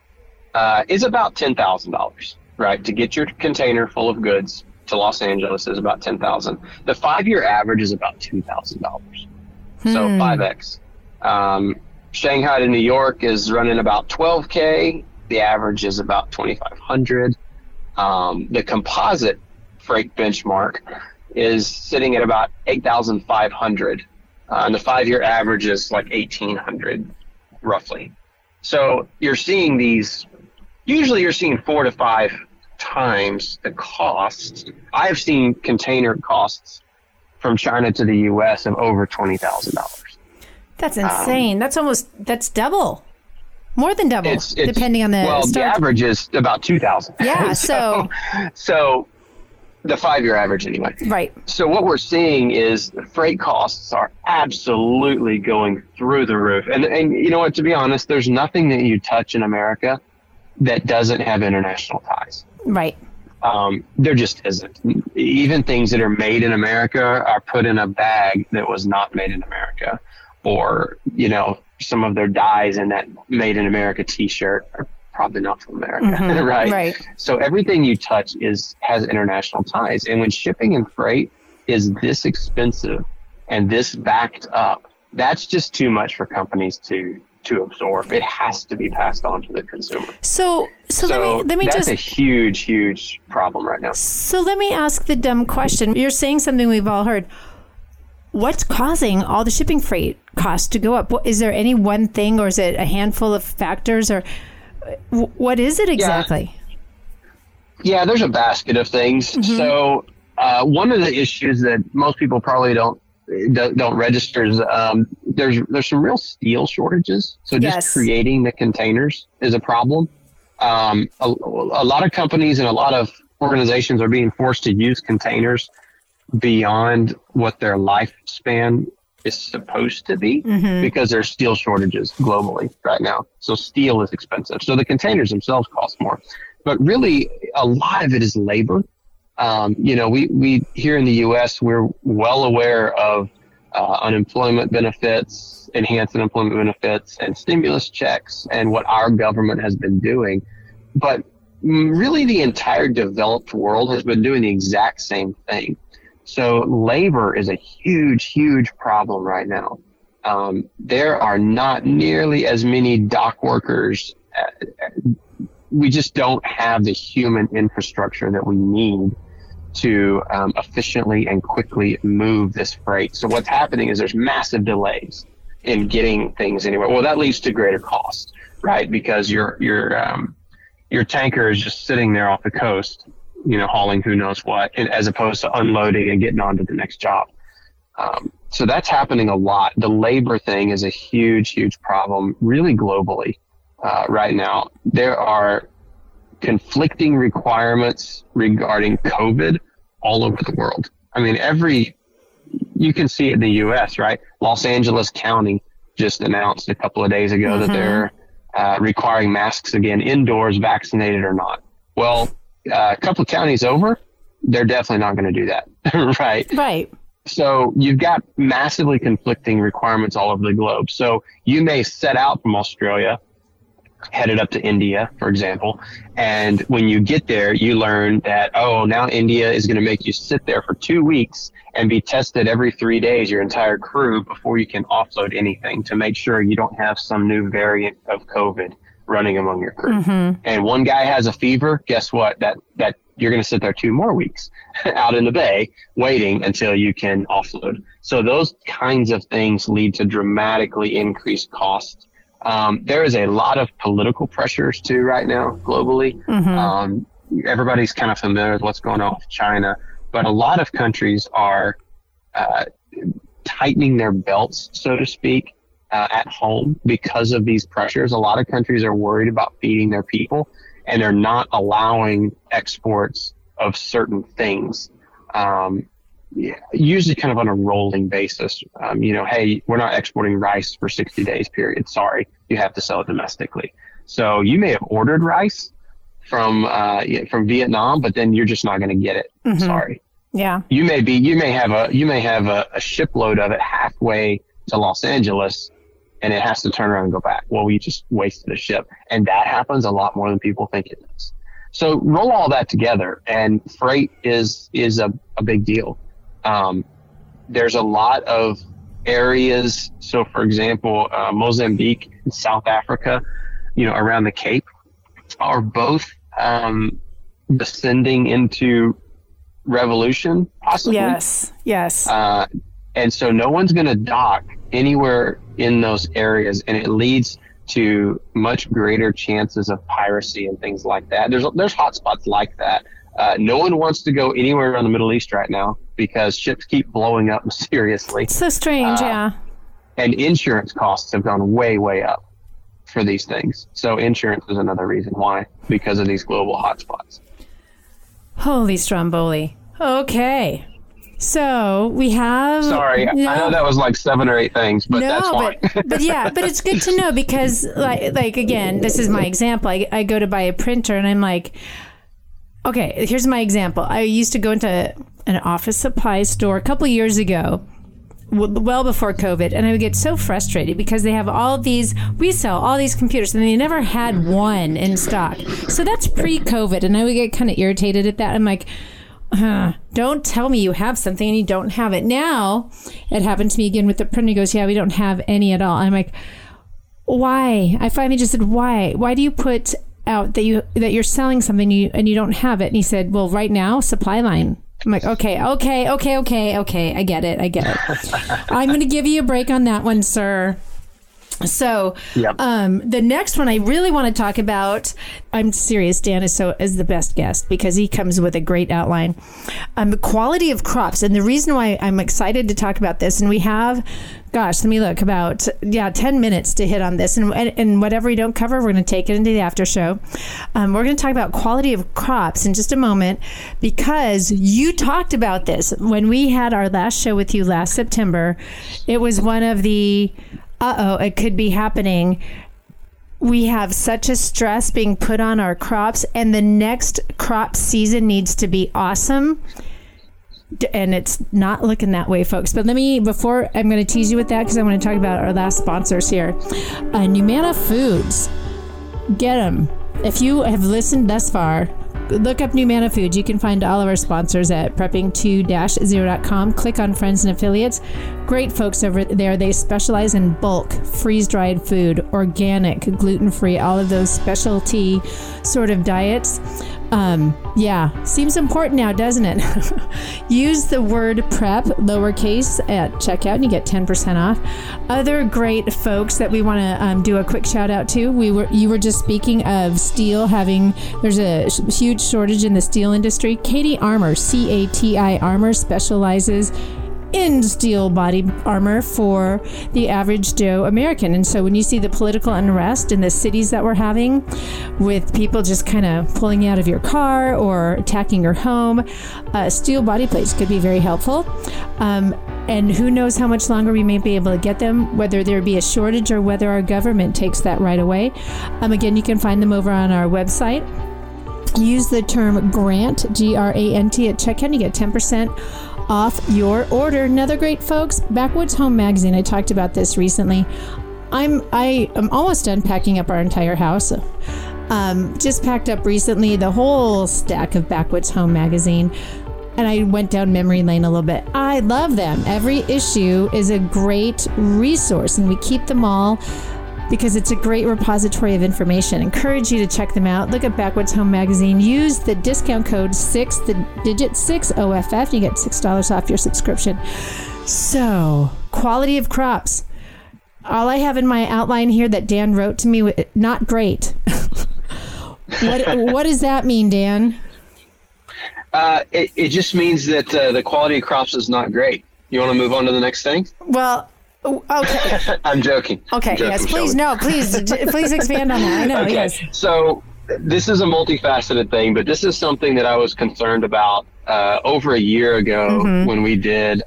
Speaker 2: uh, is about $10,000, right? To get your container full of goods to Los Angeles is about 10000 The five year average is about $2,000. Hmm. So 5X. Um, Shanghai to New York is running about 12K. The average is about 2,500. Um, the composite freight benchmark is sitting at about 8,500 uh, and the five year average is like 1800 roughly. So you're seeing these, usually you're seeing four to five times the cost. I've seen container costs from China to the US of over $20,000.
Speaker 3: That's insane. Um, that's almost, that's double. More than double, it's, it's, depending on the.
Speaker 2: Well, start. the average is about two thousand.
Speaker 3: Yeah, <laughs> so,
Speaker 2: so so the five year average anyway.
Speaker 3: Right.
Speaker 2: So what we're seeing is freight costs are absolutely going through the roof. And and you know what, to be honest, there's nothing that you touch in America that doesn't have international ties.
Speaker 3: Right.
Speaker 2: Um, there just isn't. Even things that are made in America are put in a bag that was not made in America. Or, you know, some of their dyes in that made in America t shirt are probably not from America, mm-hmm, <laughs> right?
Speaker 3: Right.
Speaker 2: So everything you touch is has international ties, and when shipping and freight is this expensive and this backed up, that's just too much for companies to to absorb. It has to be passed on to the consumer.
Speaker 3: So, so, so let me let me
Speaker 2: that's
Speaker 3: just
Speaker 2: a huge, huge problem right now.
Speaker 3: So let me ask the dumb question. You're saying something we've all heard. What's causing all the shipping freight costs to go up? Is there any one thing, or is it a handful of factors, or what is it exactly?
Speaker 2: Yeah, yeah there's a basket of things. Mm-hmm. So uh, one of the issues that most people probably don't don't register is um, there's there's some real steel shortages. So just yes. creating the containers is a problem. Um, a, a lot of companies and a lot of organizations are being forced to use containers beyond what their lifespan is supposed to be mm-hmm. because there's steel shortages globally right now. So steel is expensive. So the containers themselves cost more. But really, a lot of it is labor. Um, you know, we, we here in the U.S., we're well aware of uh, unemployment benefits, enhanced unemployment benefits, and stimulus checks, and what our government has been doing. But really, the entire developed world has been doing the exact same thing. So labor is a huge, huge problem right now. Um, there are not nearly as many dock workers. We just don't have the human infrastructure that we need to um, efficiently and quickly move this freight. So what's happening is there's massive delays in getting things anywhere. Well, that leads to greater cost, right? Because your your um, your tanker is just sitting there off the coast you know, hauling who knows what, as opposed to unloading and getting on to the next job. Um, so that's happening a lot. The labor thing is a huge, huge problem, really globally uh, right now. There are conflicting requirements regarding COVID all over the world. I mean, every you can see it in the U.S. right? Los Angeles County just announced a couple of days ago mm-hmm. that they're uh, requiring masks again indoors, vaccinated or not. Well, Uh, a couple of counties over, they're definitely not going to do that. <laughs> right.
Speaker 3: Right.
Speaker 2: So you've got massively conflicting requirements all over the globe. So you may set out from Australia, headed up to India, for example, and when you get there, you learn that, oh, now India is going to make you sit there for two weeks and be tested every three days, your entire crew, before you can offload anything to make sure you don't have some new variant of COVID running among your crew. Mm-hmm. And one guy has a fever, guess what? That that you're going to sit there two more weeks <laughs> out in the bay waiting until you can offload. So those kinds of things lead to dramatically increased costs. Um, there is a lot of political pressures too right now globally. Mm-hmm. Um, everybody's kind of familiar with what's going on with China, but a lot of countries are uh, tightening their belts, so to speak, uh, at home because of these pressures. A lot of countries are worried about feeding their people, and they're not allowing exports of certain things. Um, yeah, usually kind of on a rolling basis. Um, you know, hey, we're not exporting rice for 60 days period. Sorry, you have to sell it domestically. So you may have ordered rice from uh, from Vietnam, but then you're just not going to get it. Mm-hmm. Sorry.
Speaker 3: Yeah.
Speaker 2: You may be you may have a you may have a, a shipload of it halfway to Los Angeles, and it has to turn around and go back. Well, we just wasted a ship, and that happens a lot more than people think it does. So roll all that together, and freight is is a, a big deal. Um, there's a lot of areas. So, for example, uh, Mozambique and South Africa, you know, around the Cape, are both um, descending into revolution, possibly.
Speaker 3: Yes, yes.
Speaker 2: Uh, and so, no one's going to dock anywhere in those areas, and it leads to much greater chances of piracy and things like that. There's there's hotspots like that. Uh, no one wants to go anywhere around the Middle East right now because ships keep blowing up <laughs> mysteriously.
Speaker 3: so strange, uh, yeah.
Speaker 2: And insurance costs have gone way, way up for these things. So insurance is another reason why, because of these global hotspots.
Speaker 3: Holy Stromboli. Okay. So we have.
Speaker 2: Sorry, I know that was like seven or eight things, but no, that's fine.
Speaker 3: but, <laughs> but yeah, but it's good to know because, like, like again, this is my example. I, I go to buy a printer and I'm like, okay, here's my example. I used to go into an office supply store a couple years ago well before COVID, and I would get so frustrated because they have all these, we sell all these computers, and they never had one in stock. So that's pre COVID, and I would get kind of irritated at that. I'm like, huh, <clears throat> don't tell me you have something and you don't have it. Now, it happened to me again with the printer. He goes, yeah, we don't have any at all. I'm like, why? I finally just said, why? Why do you put out that you that you're selling something you, and you don't have it? And he said, well, right now, supply line I'm like, okay, okay, okay, okay, okay. I get it. I get it. <laughs> I'm going to give you a break on that one, sir. So, yep. um, the next one I really want to talk about. I'm serious. Dan is so is the best guest because he comes with a great outline. Um, the quality of crops, and the reason why I'm excited to talk about this, and we have, gosh, let me look about yeah, ten minutes to hit on this, and and whatever we don't cover, we're going to take it into the after show. Um, we're going to talk about quality of crops in just a moment because you talked about this when we had our last show with you last September. It was one of the uh oh, it could be happening. We have such a stress being put on our crops, and the next crop season needs to be awesome. And it's not looking that way, folks. But let me, before I'm going to tease you with that, because I want to talk about our last sponsors here. Uh, NuManna Foods. Get them. If you have listened thus far, look up NuManna Foods. You can find all of our sponsors at prepping2-0.com. Click on friends and affiliates. Great folks over there. They specialize in bulk, freeze-dried food, organic, gluten-free, all of those specialty sort of diets. Um, yeah, seems important now, doesn't it? <laughs> Use the word prep, lowercase, at checkout, and you get 10% off. Other great folks that we want to um, do a quick shout out to. We were you were just speaking of steel having there's a huge shortage in the steel industry. CATI Armor, C A T I Armor, specializes in steel body armor for the average Joe American. And so when you see the political unrest in the cities that we're having, with people just kind of pulling you out of your car or attacking your home, uh, steel body plates could be very helpful. Um, and who knows how much longer we may be able to get them, whether there be a shortage or whether our government takes that right away. Um, again, you can find them over on our website. Use the term GRANT, G R A N T, at checkout. You get 10% off your order. Another great folks, Backwoods Home Magazine. I talked about this recently. I'm I am almost done packing up our entire house. Um, just packed up recently the whole stack of Backwoods Home Magazine. And I went down memory lane a little bit. I love them. Every issue is a great resource, and we keep them all because it's a great repository of information. Encourage you to check them out. Look at Backwoods Home Magazine. Use the discount code 6, the digit 6 OFF, you get $6 off your subscription. So, quality of crops. All I have in my outline here that Dan wrote to me, not great. <laughs> what, what does that mean, Dan?
Speaker 2: Uh, it, it just means that uh, the quality of crops is not great. You want to move on to the next thing?
Speaker 3: Well, okay. <laughs>
Speaker 2: I'm joking.
Speaker 3: Okay,
Speaker 2: I'm joking,
Speaker 3: yes, please, no, please, please expand on that. I know,
Speaker 2: Okay,
Speaker 3: yes.
Speaker 2: so this is a multifaceted thing, but this is something that I was concerned about uh, over a year ago
Speaker 3: Mm-hmm.
Speaker 2: when we did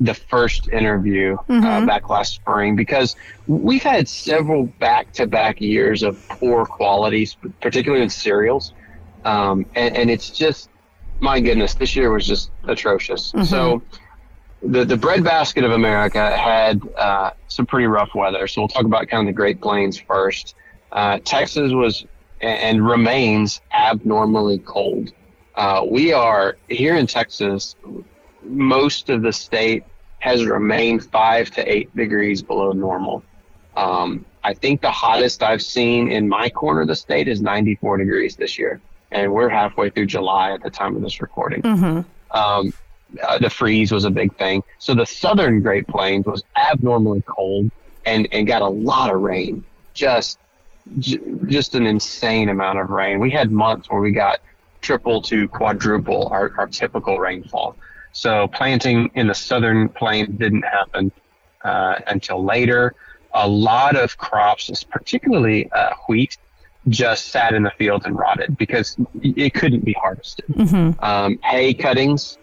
Speaker 2: the first interview
Speaker 3: Mm-hmm.
Speaker 2: uh, back last spring because we've had several back-to-back years of poor qualities, particularly in cereals, um, and, and it's just my goodness, this year was just atrocious. So the the breadbasket of America had uh, some pretty rough weather. So we'll talk about kind of the Great Plains first. Uh, Texas was and remains abnormally cold. Uh, we are here in Texas. Most of the state has remained five to eight degrees below normal. Um, I think the hottest I've seen in my corner of the state is 94 degrees this year, and we're halfway through July at the time of this recording. Um, uh, the freeze was a big thing. So the southern Great Plains was abnormally cold and, and got a lot of rain. Just j- just an insane amount of rain. We had months where we got triple to quadruple our, our typical rainfall. So planting in the southern plains didn't happen uh, until later. A lot of crops, particularly uh, wheat, just sat in the field and rotted because it couldn't be harvested. Um, hay cuttings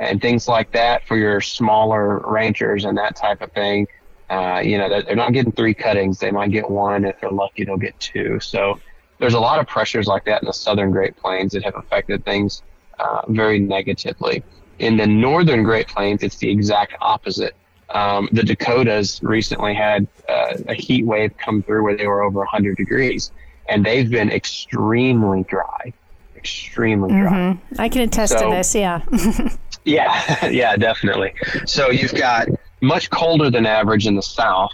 Speaker 2: and things like that for your smaller ranchers and that type of thing. Uh, you know, they're not getting three cuttings. They might get one. If they're lucky, they'll get two. So there's a lot of pressures like that in the southern Great Plains that have affected things uh, very negatively. In the northern Great Plains, it's the exact opposite. Um, the Dakotas recently had uh, a heat wave come through where they were over 100 degrees, and they've been extremely dry, extremely dry.
Speaker 3: I can attest to this, yeah. <laughs>
Speaker 2: Yeah, <laughs> yeah, definitely. So you've got much colder than average in the south,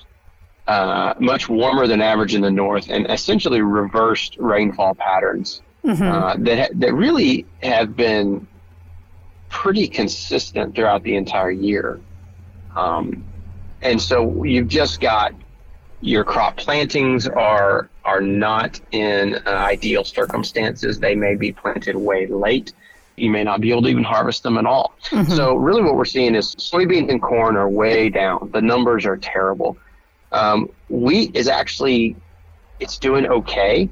Speaker 2: uh, much warmer than average in the north, and essentially reversed rainfall patterns uh, that ha- that really have been pretty consistent throughout the entire year. Um, and so you've just got your crop plantings are are not in uh, ideal circumstances. They may be planted way late. You may not be able to even harvest them at all. So really, what we're seeing is soybeans and corn are way down. The numbers are terrible. Um, wheat is actually it's doing okay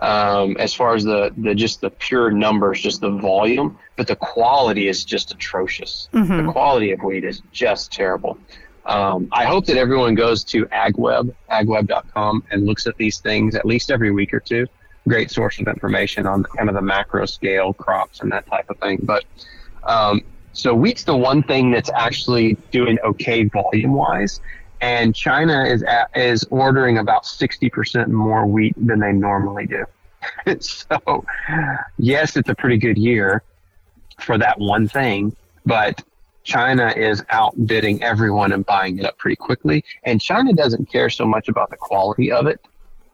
Speaker 2: um, as far as the, the just the pure numbers, just the volume, but the quality is just atrocious. The quality of wheat is just terrible. Um, I hope that everyone goes to AgWeb, agweb.com, and looks at these things at least every week or two. Great source of information on kind of the macro scale crops and that type of thing. But um, so wheat's the one thing that's actually doing okay volume wise. And China is at, is ordering about 60% more wheat than they normally do. <laughs> so, yes, it's a pretty good year for that one thing, but China is outbidding everyone and buying it up pretty quickly. And China doesn't care so much about the quality of it.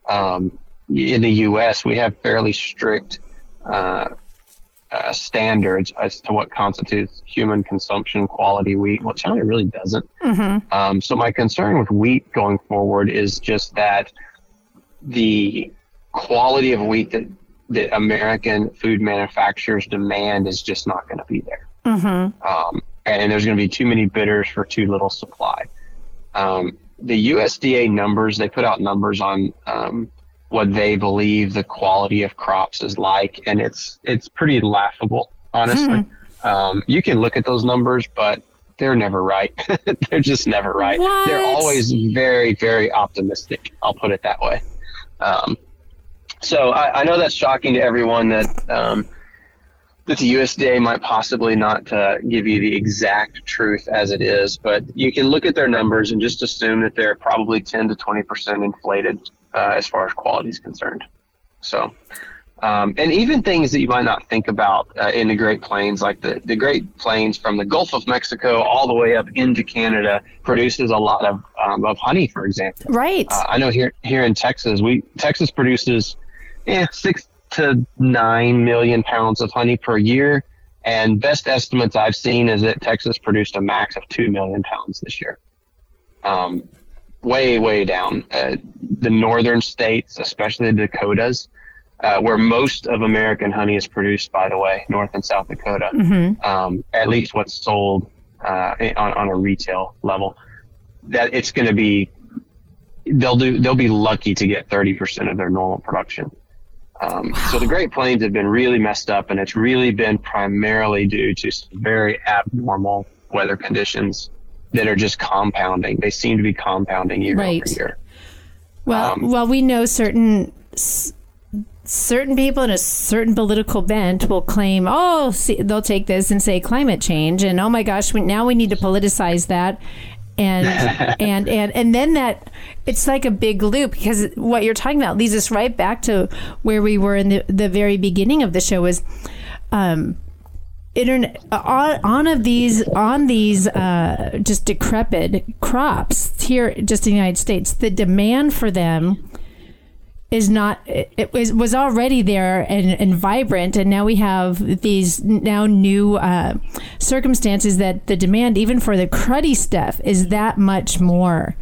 Speaker 2: Um, in the U.S., we have fairly strict uh, uh, standards as to what constitutes human consumption quality wheat. Well, China really doesn't. Um, so my concern with wheat going forward is just that the quality of wheat that that American food manufacturers demand is just not going to be there. Um, and there's going to be too many bidders for too little supply. Um, the USDA numbers, they put out numbers on um, what they believe the quality of crops is like, and it's it's pretty laughable, honestly. Um, you can look at those numbers, but they're never right. <laughs> they're just never right. They're always very, very optimistic. I'll put it that way. Um, so I, I know that's shocking to everyone that um, that the USDA might possibly not uh, give you the exact truth as it is, but you can look at their numbers and just assume that they're probably 10 to 20 percent inflated uh, as far as quality is concerned. So, um, and even things that you might not think about uh, in the Great Plains, like the, the Great Plains from the Gulf of Mexico all the way up into Canada, produces a lot of um, of honey, for example.
Speaker 3: Right.
Speaker 2: Uh, I know here here in Texas, we Texas produces yeah six to nine million pounds of honey per year, and best estimates I've seen is that Texas produced a max of two million pounds this year. Um, way way down. Uh, the northern states, especially the Dakotas, uh, where most of American honey is produced, by the way, North and South Dakota. Mm-hmm. Um, at least what's sold uh, on, on a retail level. That it's going to be, they'll do, they'll be lucky to get 30% of their normal production. Um, wow. So the Great Plains have been really messed up, and it's really been primarily due to some very abnormal weather conditions that are just compounding. They seem to be compounding year right. over year.
Speaker 3: Well, um, well, we know certain certain people in a certain political bent will claim, oh, see, they'll take this and say climate change, and oh my gosh, we, now we need to politicize that, and <laughs> and and and then that it's like a big loop because what you're talking about leads us right back to where we were in the the very beginning of the show was. Um, internet on, on of these on these uh, just decrepit crops here just in the United States the demand for them is not it was was already there and, and vibrant and now we have these now new uh, circumstances that the demand even for the cruddy stuff is that much more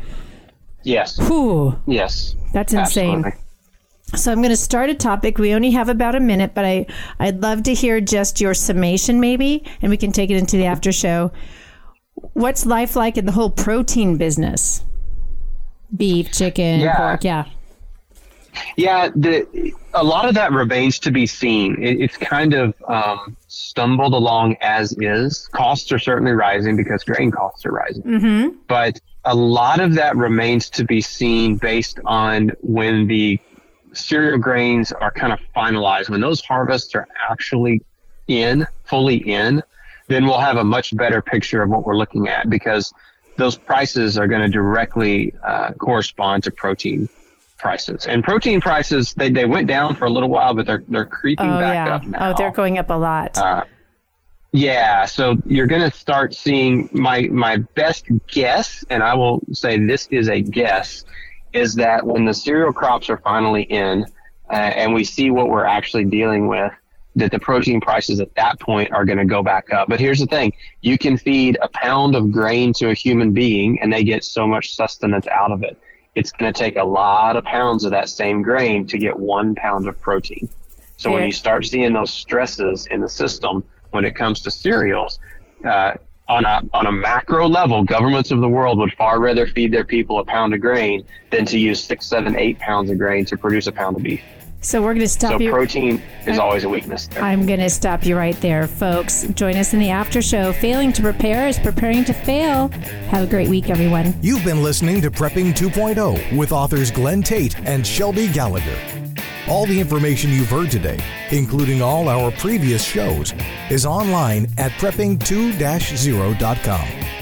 Speaker 2: yes
Speaker 3: Whew.
Speaker 2: yes
Speaker 3: that's insane Absolutely. So I'm going to start a topic. We only have about a minute, but I I'd love to hear just your summation, maybe, and we can take it into the after show. What's life like in the whole protein business? Beef, chicken, yeah. pork, yeah.
Speaker 2: Yeah, the, a lot of that remains to be seen. It, it's kind of um, stumbled along as is. Costs are certainly rising because grain costs are rising. Mm-hmm. But a lot of that remains to be seen based on when the cereal grains are kind of finalized. When those harvests are actually in, fully in, then we'll have a much better picture of what we're looking at because those prices are going to directly uh, correspond to protein prices. And protein prices, they, they went down for a little while, but they're, they're creeping oh, back
Speaker 3: yeah.
Speaker 2: up now.
Speaker 3: Oh, they're going up a lot. Uh,
Speaker 2: yeah, so you're going to start seeing my my best guess, and I will say this is a guess, is that when the cereal crops are finally in, uh, and we see what we're actually dealing with, that the protein prices at that point are going to go back up. But here's the thing: you can feed a pound of grain to a human being, and they get so much sustenance out of it it's going to take a lot of pounds of that same grain to get one pound of protein. So when you start seeing those stresses in the system when it comes to cereals, uh, on a on a macro level, governments of the world would far rather feed their people a pound of grain than to use six, seven, eight pounds of grain to produce a pound of beef.
Speaker 3: So we're going to stop
Speaker 2: so
Speaker 3: you.
Speaker 2: protein is always a weakness. There.
Speaker 3: I'm going to stop you right there, folks. Join us in the after show. Failing to prepare is preparing to fail. Have a great week, everyone.
Speaker 1: You've been listening to Prepping 2.0 with authors Glen Tate and Shelby Gallagher. All the information you've heard today, including all our previous shows, is online at prepping2-0.com.